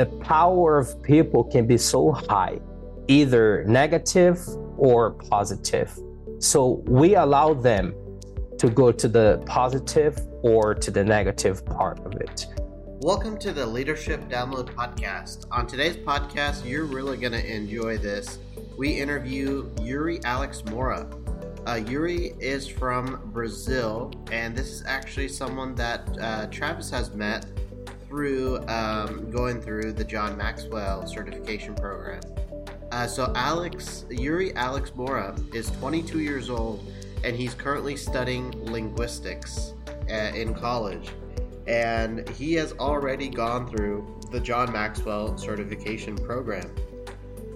the power of people can be so high, either negative or positive. So we allow them to go to the positive or to the negative part of it. Welcome to the Leadership Download Podcast. On today's podcast, you're really going to enjoy this. We interview Yuri Alex Moura. Uh, Yuri is from Brazil, and this is actually someone that uh, Travis has met through um, going through the John Maxwell certification program. Uh, so, Alex, Yuri Alex Moura is 22 years old, and he's currently studying linguistics uh, in college and he has already gone through the John Maxwell certification program.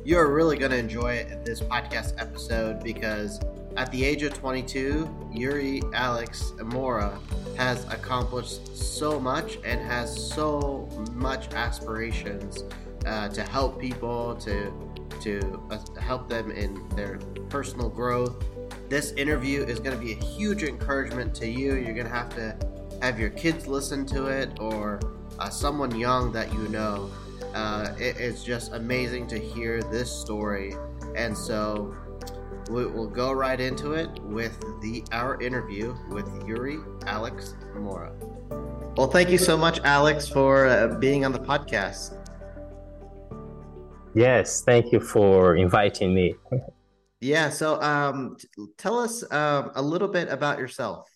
You're really going to enjoy this podcast episode because at the age of 22, Yuri Alex Moura has accomplished so much and has so much aspirations uh, to help people, to to uh, help them in their personal growth. This interview is going to be a huge encouragement to you. You're going to have to have your kids listen to it or uh, someone young that you know. Uh, it, it's just amazing to hear this story. And so we, will go right into it with the our interview with Yuri Alex Moura. Well, thank you so much, Alex, for uh, being on the podcast. Yes, thank you for inviting me. yeah, so um, t- tell us um, a little bit about yourself.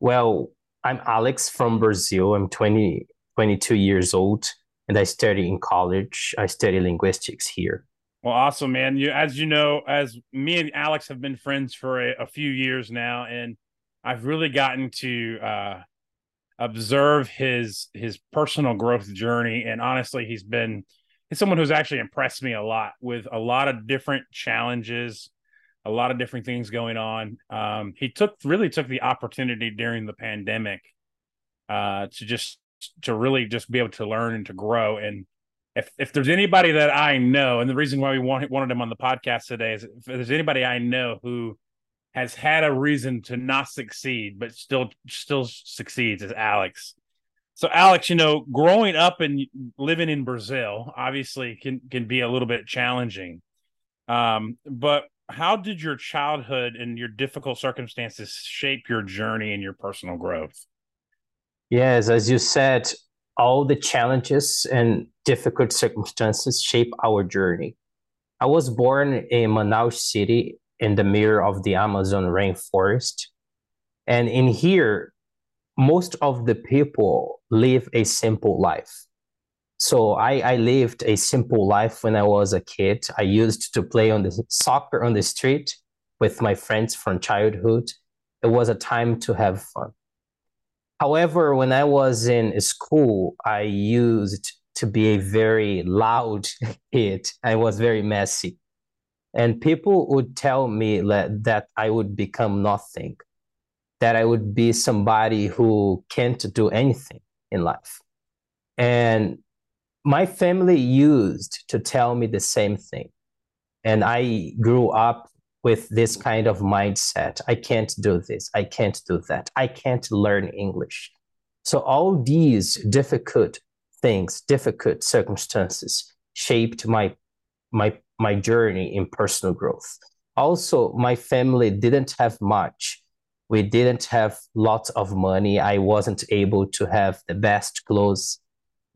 Well, I'm Alex from Brazil. I'm 20, 22 years old, and I study in college. I study linguistics here. Well, awesome, man. You, as you know, as me and Alex have been friends for a, a few years now, and I've really gotten to uh, observe his his personal growth journey. And honestly, he's been he's someone who's actually impressed me a lot with a lot of different challenges a lot of different things going on. Um, he took really took the opportunity during the pandemic uh, to just to really just be able to learn and to grow. And if if there's anybody that I know, and the reason why we want, wanted him on the podcast today is if there's anybody I know who has had a reason to not succeed but still still succeeds is Alex. So Alex, you know, growing up and living in Brazil obviously can can be a little bit challenging. Um, but how did your childhood and your difficult circumstances shape your journey and your personal growth? Yes, as you said, all the challenges and difficult circumstances shape our journey. I was born in Manaus City in the middle of the Amazon rainforest. And in here, most of the people live a simple life. So I, I lived a simple life when I was a kid. I used to play on the soccer on the street with my friends from childhood. It was a time to have fun. However, when I was in school, I used to be a very loud kid. I was very messy. And people would tell me that, that I would become nothing, that I would be somebody who can't do anything in life. And my family used to tell me the same thing. And I grew up with this kind of mindset. I can't do this. I can't do that. I can't learn English. So all these difficult things, difficult circumstances shaped my my my journey in personal growth. Also, my family didn't have much. We didn't have lots of money. I wasn't able to have the best clothes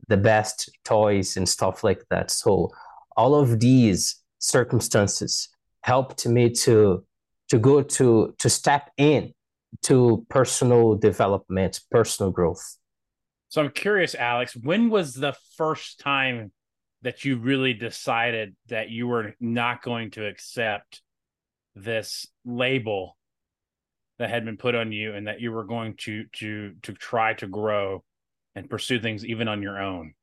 the best toys and stuff like that. So all of these circumstances helped me to to go to to step in to personal development, personal growth. So I'm curious, Alex, when was the first time that you really decided that you were not going to accept this label that had been put on you and that you were going to to to try to grow and pursue things even on your own?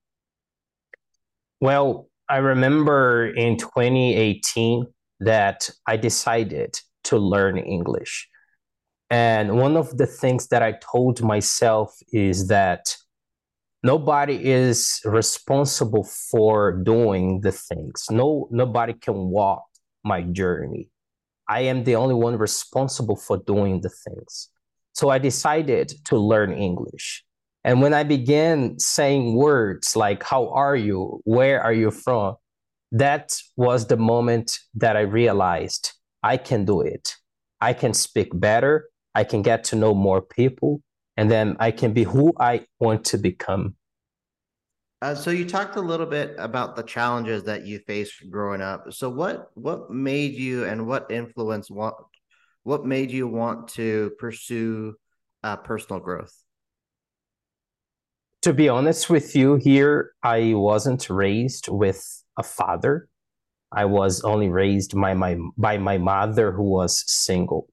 Well, I remember in 2018 that I decided to learn English. And one of the things that I told myself is that nobody is responsible for doing the things. No nobody can walk my journey. I am the only one responsible for doing the things. So I decided to learn English. And when I began saying words like, How are you? Where are you from? That was the moment that I realized I can do it. I can speak better. I can get to know more people. And then I can be who I want to become. Uh, so you talked a little bit about the challenges that you faced growing up. So what what made you and what influence what what made you want to pursue uh, personal growth? To be honest with you, here I wasn't raised with a father. I was only raised by my by my mother who was single.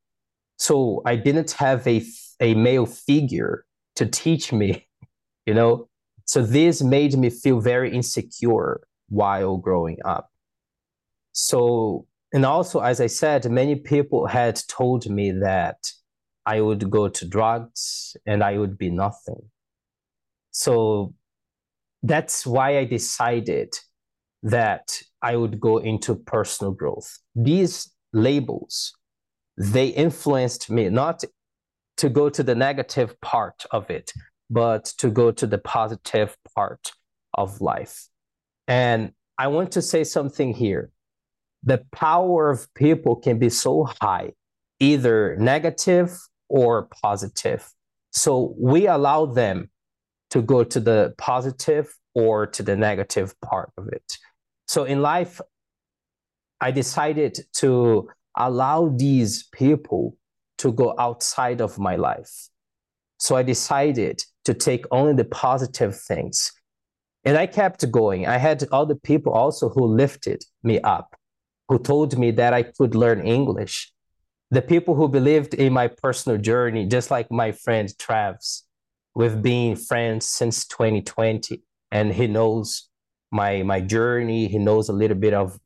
So I didn't have a a male figure to teach me, you know, so this made me feel very insecure while growing up. So, and also, as I said, many people had told me that I would go to drugs and I would be nothing. So that's why I decided that I would go into personal growth. These labels, they influenced me not to go to the negative part of it, but to go to the positive part of life. And I want to say something here. The power of people can be so high, either negative or positive. So we allow them to go to the positive or to the negative part of it. So in life, I decided to allow these people to go outside of my life. So I decided to take only the positive things. And I kept going. I had other people also who lifted me up, who told me that I could learn English. The people who believed in my personal journey, just like my friend Travis. We've been friends since 2020, and he knows my my journey. He knows a little bit of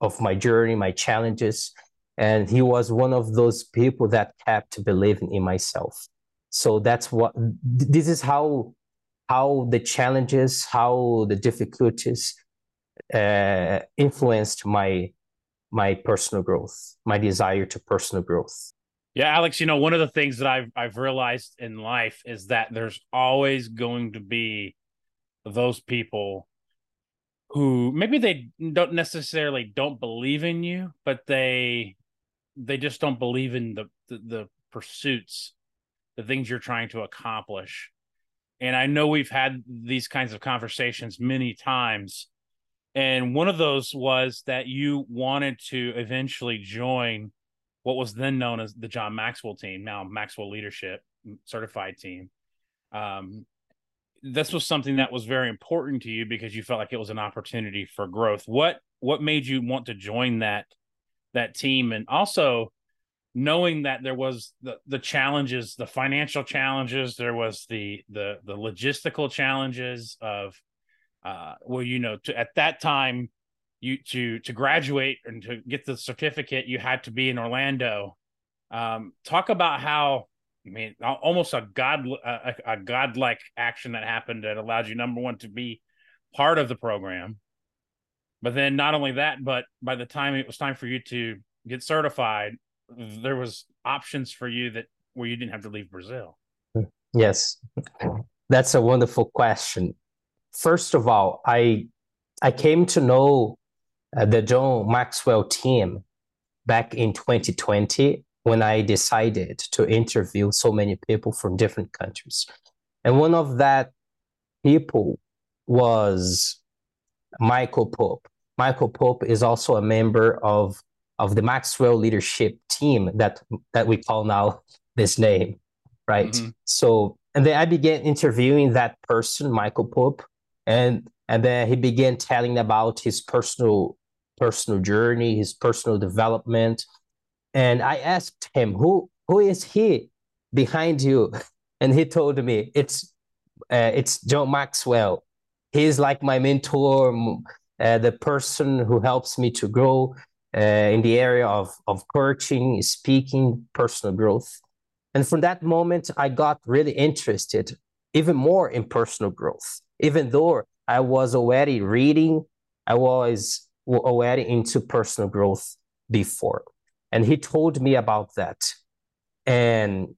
of my journey, my challenges, and he was one of those people that kept believing in myself so that's what this is how how the challenges how the difficulties uh, influenced my my personal growth my desire to personal growth yeah alex you know one of the things that i've i've realized in life is that there's always going to be those people who maybe they don't necessarily don't believe in you but they they just don't believe in the the, the pursuits the things you're trying to accomplish. And I know we've had these kinds of conversations many times. And one of those was that you wanted to eventually join what was then known as the John Maxwell team, now Maxwell Leadership Certified Team. Um, this was something that was very important to you because you felt like it was an opportunity for growth. What what made you want to join that that team, and also knowing that there was the the challenges, the financial challenges, there was the the the logistical challenges of uh well, you know, to, at that time you to to graduate and to get the certificate, you had to be in Orlando. Um, talk about how I mean, almost a god a, a godlike action that happened that allowed you number one to be part of the program, but then not only that, but by the time it was time for you to get certified, there was options for you that where you didn't have to leave Brazil? Yes, that's a wonderful question. First of all, I I came to know uh, the John Maxwell team back in 2020 when I decided to interview so many people from different countries, and one of that people was Michael Pope. Michael Pope is also a member of of the Maxwell leadership team that that we call now this name, right? Mm-hmm. So and then I began interviewing that person, Michael Pope, and and then he began telling about his personal personal journey, his personal development, and I asked him who who is he behind you, and he told me it's uh, it's John Maxwell. He's like my mentor, uh, the person who helps me to grow uh, in the area of, of coaching, speaking, personal growth. And from that moment, I got really interested even more in personal growth. Even though I was already reading, I was already into personal growth before. And he told me about that. And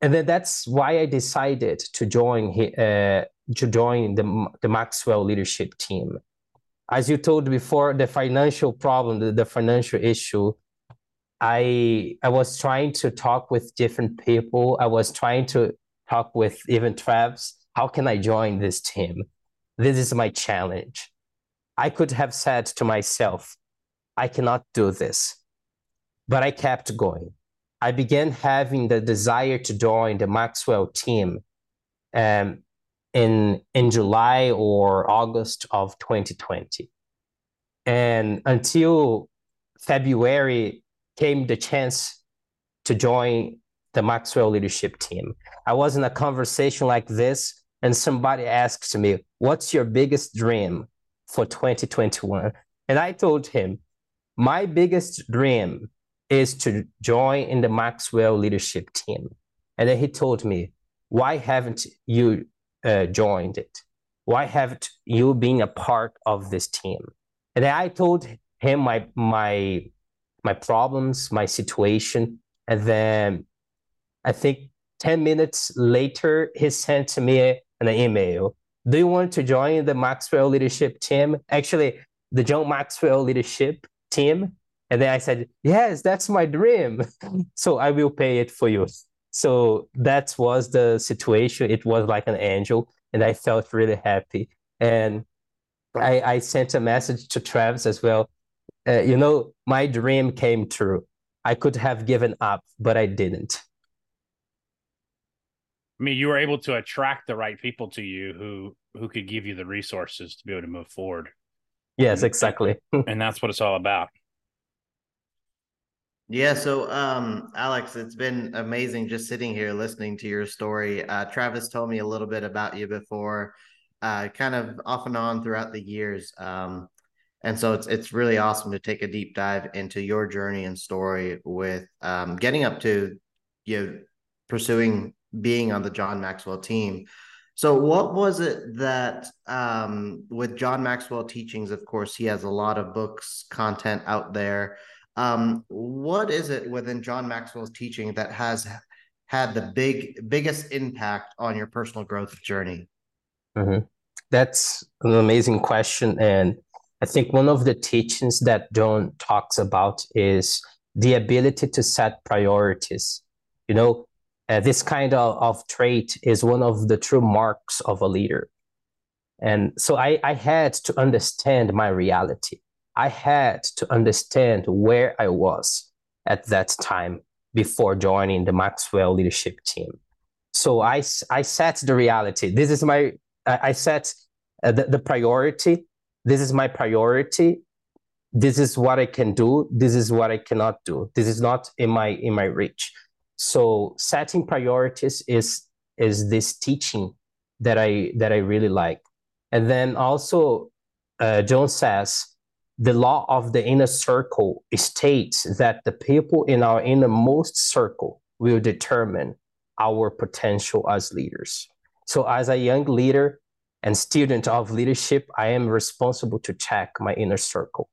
and then that's why I decided to join uh, to join the the Maxwell leadership team. As you told before, the financial problem, the, the financial issue, I I was trying to talk with different people. I was trying to talk with even Travis. How can I join this team? This is my challenge. I could have said to myself, I cannot do this. But I kept going. I began having the desire to join the Maxwell team um, in, in July or August of 2020. And until February came the chance to join the Maxwell leadership team. I was in a conversation like this, and somebody asked me, What's your biggest dream for 2021? And I told him, My biggest dream is to join in the Maxwell leadership team. And then he told me, Why haven't you uh, joined it? Why haven't you been a part of this team? And then I told him my my my problems, my situation, and then I think ten minutes later he sent me an email. Do you want to join the Maxwell leadership team? Actually, the John Maxwell leadership team and then I said, yes, that's my dream. so I will pay it for you. So that was the situation. It was like an angel. And I felt really happy. And I, I sent a message to Travis as well. Uh, you know, my dream came true. I could have given up, but I didn't. I mean, you were able to attract the right people to you who who could give you the resources to be able to move forward. Yes, exactly. and that's what it's all about. Yeah, so um, Alex, it's been amazing just sitting here listening to your story. Uh, Travis told me a little bit about you before, uh, kind of off and on throughout the years, um, and so it's it's really awesome to take a deep dive into your journey and story with um, getting up to you know pursuing being on the John Maxwell team. So, what was it that um, with John Maxwell teachings? Of course, he has a lot of books, content out there. Um, what is it within John Maxwell's teaching that has had the big biggest impact on your personal growth journey? Mm-hmm. That's an amazing question, and I think one of the teachings that John talks about is the ability to set priorities. You know, uh, this kind of, of trait is one of the true marks of a leader. And so I, I had to understand my reality. I had to understand where I was at that time before joining the Maxwell leadership team. So I, I set the reality. This is my, I set uh, the, the priority. This is my priority. This is what I can do. This is what I cannot do. This is not in my in my reach. So setting priorities is is this teaching that I that I really like. And then also, uh, John says the law of the inner circle states that the people in our innermost circle will determine our potential as leaders. So, as a young leader and student of leadership, I am responsible to check my inner circle.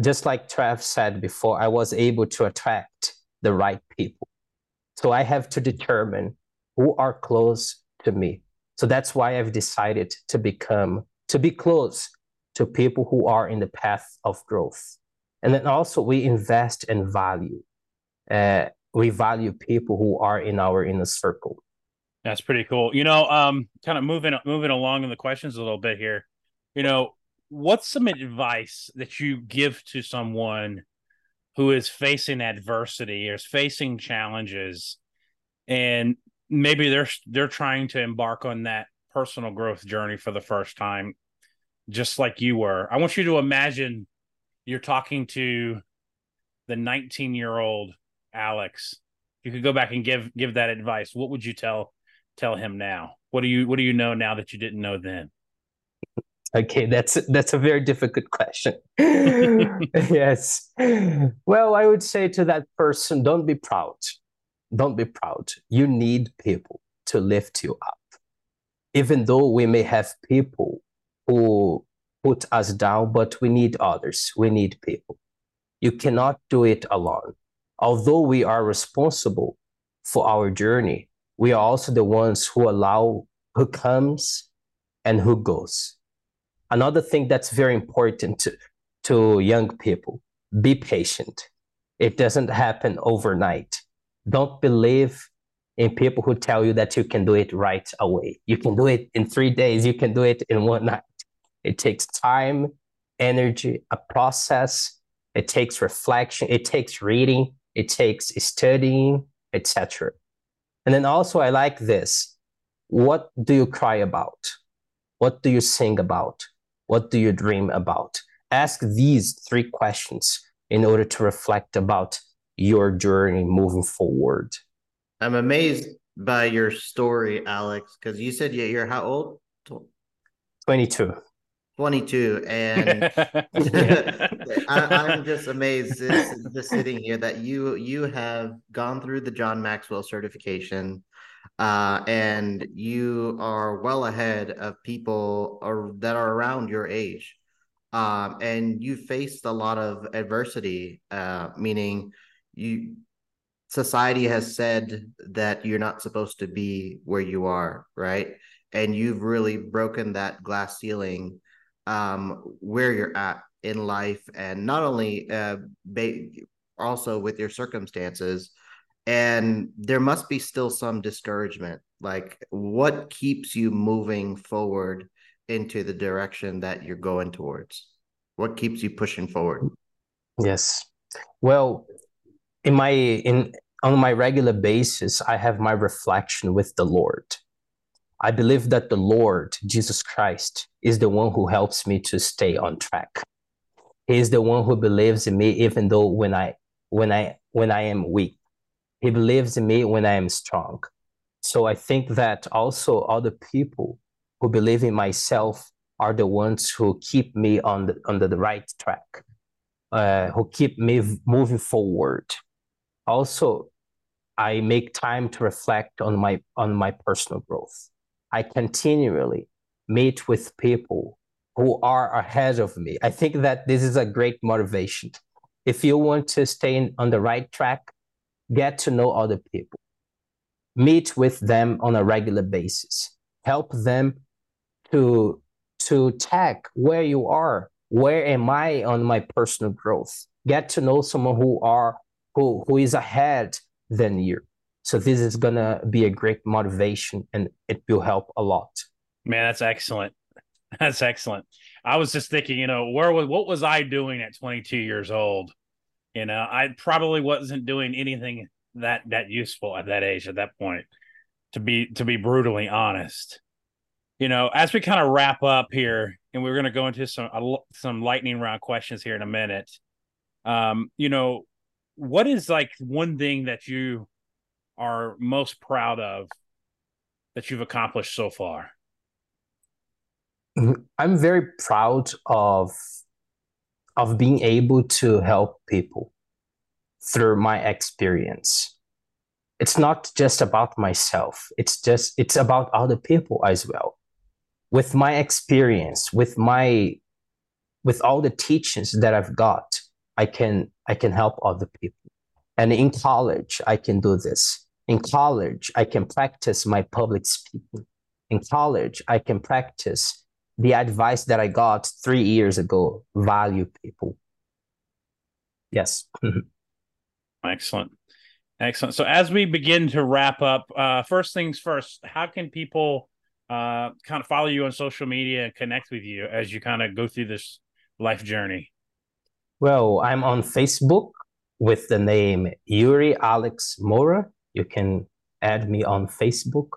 Just like Trav said before, I was able to attract the right people. So, I have to determine who are close to me. So, that's why I've decided to become, to be close to people who are in the path of growth. And then also we invest and value. Uh, we value people who are in our inner circle. That's pretty cool. You know, um, kind of moving moving along in the questions a little bit here. You know, what's some advice that you give to someone who is facing adversity or is facing challenges, and maybe they're they're trying to embark on that personal growth journey for the first time just like you were. I want you to imagine you're talking to the 19 year old Alex. You could go back and give give that advice. What would you tell tell him now? What do you what do you know now that you didn't know then? Okay, that's that's a very difficult question. yes. Well, I would say to that person, don't be proud. Don't be proud. You need people to lift you up. Even though we may have people who put us down, but we need others. We need people. You cannot do it alone. Although we are responsible for our journey. We are also the ones who allow who comes and who goes. Another thing that's very important to, to young people be patient. It doesn't happen overnight. Don't believe in people who tell you that you can do it right away. You can do it in three days, you can do it in one night. It takes time, energy, a process, it takes reflection, it takes reading, it takes studying, etc. And then also, I like this. What do you cry about? What do you sing about? What do you dream about? Ask these three questions in order to reflect about your journey moving forward. I'm amazed by your story, Alex, because you said you're how old? 22. 22 and I, am just amazed just, just, sitting here that you you have gone through the john maxwell certification uh, and you are well ahead of people or, that are around your age. Um, and you faced a lot of adversity uh, meaning you society has said that you're not supposed to be where you are right? And you've really broken that glass ceiling um, where you're at in life. And not only uh, ba- also with your circumstances and there must be still some discouragement. Like what keeps you moving forward into the direction that you're going towards? What keeps you pushing forward? Yes. Well in my in on my regular basis i have my reflection with the lord. I believe that the Lord, Jesus Christ, is the one who helps me to stay on track. He is the one who believes in me even though when I when I when I am weak. He believes in me when I am strong. So I think that also other people who believe in myself are the ones who keep me on the on the right track, uh, who keep me moving forward. Also, I make time to reflect on my on my personal growth. I continually meet with people who are ahead of me. I think that this is a great motivation. If you want to stay in, on the right track, get to know other people, meet with them on a regular basis, help them to to tag where you are, where am I on my personal growth. Get to know someone who are who who is ahead than you. So this is gonna be a great motivation and it will help a lot. Man, that's excellent. That's excellent. I was just thinking, you know, where was what was I doing at 22 years old? You know, I probably wasn't doing anything that that useful at that age at that point. To be to be brutally honest, you know, as we kind of wrap up here, and we're going to go into some some lightning round questions here in a minute. Um, you know, what is like one thing that you are most proud of that you've accomplished so far? Mm-hmm. I'm very proud of of being able to help people through my experience. It's not just about myself. It's just it's about other people as well. With my experience, with my with all the teachings that I've got, I can I can help other people. And in college, I can do this. In college, I can practice my public speaking. In college, I can practice the advice that I got three years ago value people. Yes. Excellent. Excellent. So, as we begin to wrap up, uh, first things first, how can people uh, kind of follow you on social media and connect with you as you kind of go through this life journey? Well, I'm on Facebook with the name Yuri Alex Moura. you can add me on Facebook.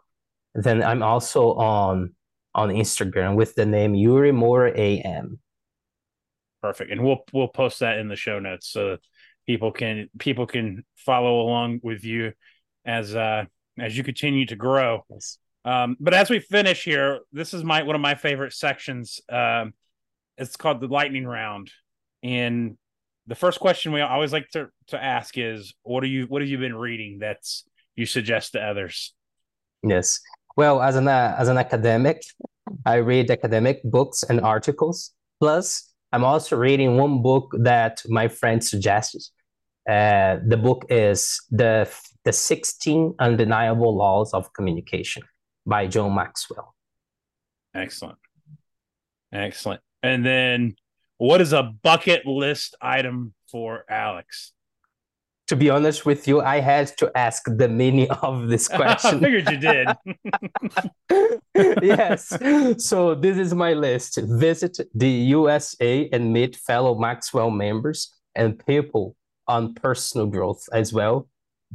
Then I'm also on on Instagram with the name Yuri Moura AM. Perfect, and we'll we'll post that in the show notes so people can people can follow along with you as uh as you continue to grow. Yes. Um, but as we finish here, this is my one of my favorite sections. Um, it's called the lightning round, and the first question we always like to to ask is what are you what have you been reading that's you suggest to others yes well as an uh, as an academic i read academic books and articles plus i'm also reading one book that my friend suggested uh, the book is the The 16 Undeniable Laws of Communication by John Maxwell. Excellent. Excellent. And then what is a bucket list item for Alex? To be honest with you, I had to ask the meaning of this question. I figured you did. yes. So this is my list. Visit the USA and meet fellow Maxwell members and people on personal growth as well.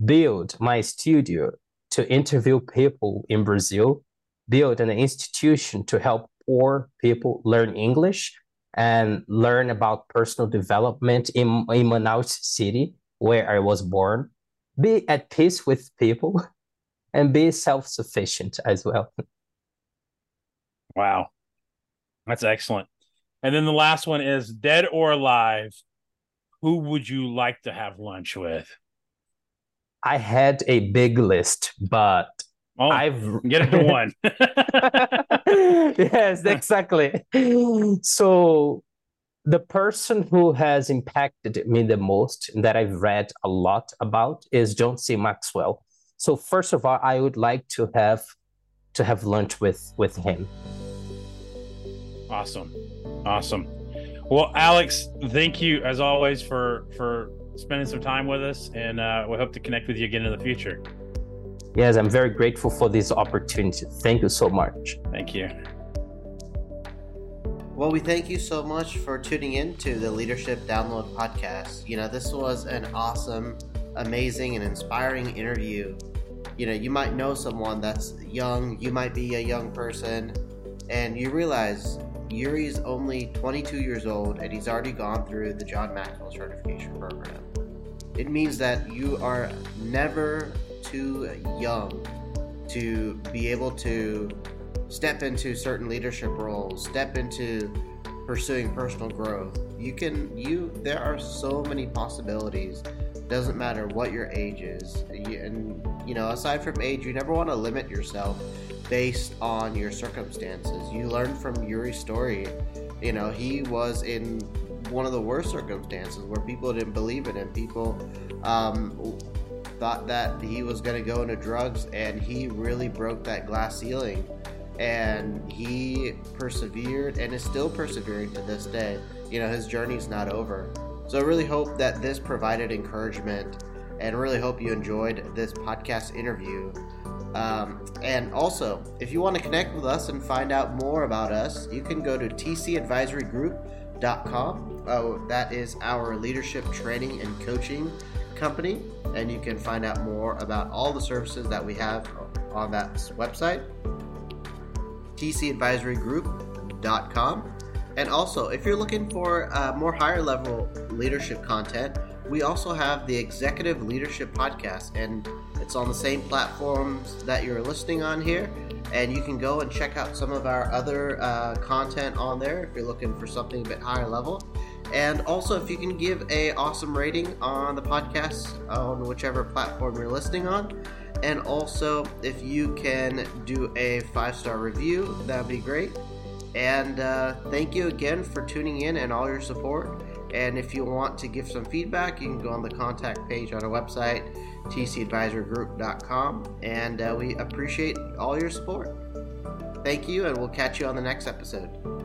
Build my studio to interview people in Brazil. Build an institution to help poor people learn English and learn about personal development in, in Manaus City, where I was born. Be at peace with people and be self sufficient as well. Wow. That's excellent. And then the last one is dead or alive. Who would you like to have lunch with? I had a big list, but Oh, I've get it to one. yes, exactly. So the person who has impacted me the most and that I've read a lot about is John C. Maxwell. So first of all, I would like to have to have lunch with with him. Awesome. Awesome. Well, Alex, thank you as always for for spending some time with us and uh, we hope to connect with you again in the future. Yes, I'm very grateful for this opportunity. Thank you so much. Thank you. Well, we thank you so much for tuning in to the Leadership Download podcast. You know, this was an awesome, amazing, and inspiring interview. You know, you might know someone that's young, you might be a young person, and you realize Yuri's only 22 years old and he's already gone through the John Maxwell certification program. It means that you are never too young to be able to step into certain leadership roles, step into pursuing personal growth. You can you there are so many possibilities. Doesn't matter what your age is. And you know, aside from age, you never want to limit yourself based on your circumstances. You learn from Yuri's story. You know, he was in one of the worst circumstances where people didn't believe in him. People um, thought that he was going to go into drugs, and he really broke that glass ceiling. And he persevered and is still persevering to this day. You know, his journey's not over. So I really hope that this provided encouragement and really hope you enjoyed this podcast interview. Um, and also, if you want to connect with us and find out more about us, you can go to tcadvisorygroup.com. Oh, that is our leadership training and coaching company, and you can find out more about all the services that we have on that website, tcadvisorygroup.com. And also, if you're looking for uh, more higher level leadership content, we also have the Executive Leadership Podcast, and it's on the same platforms that you're listening on here. And you can go and check out some of our other uh, content on there if you're looking for something a bit higher level. And also, if you can give a awesome rating on the podcast on whichever platform you're listening on, and also if you can do a five star review, that'd be great. And uh, thank you again for tuning in and all your support. And if you want to give some feedback, you can go on the contact page on our website, tcadvisorygroup.com. And uh, we appreciate all your support. Thank you, and we'll catch you on the next episode.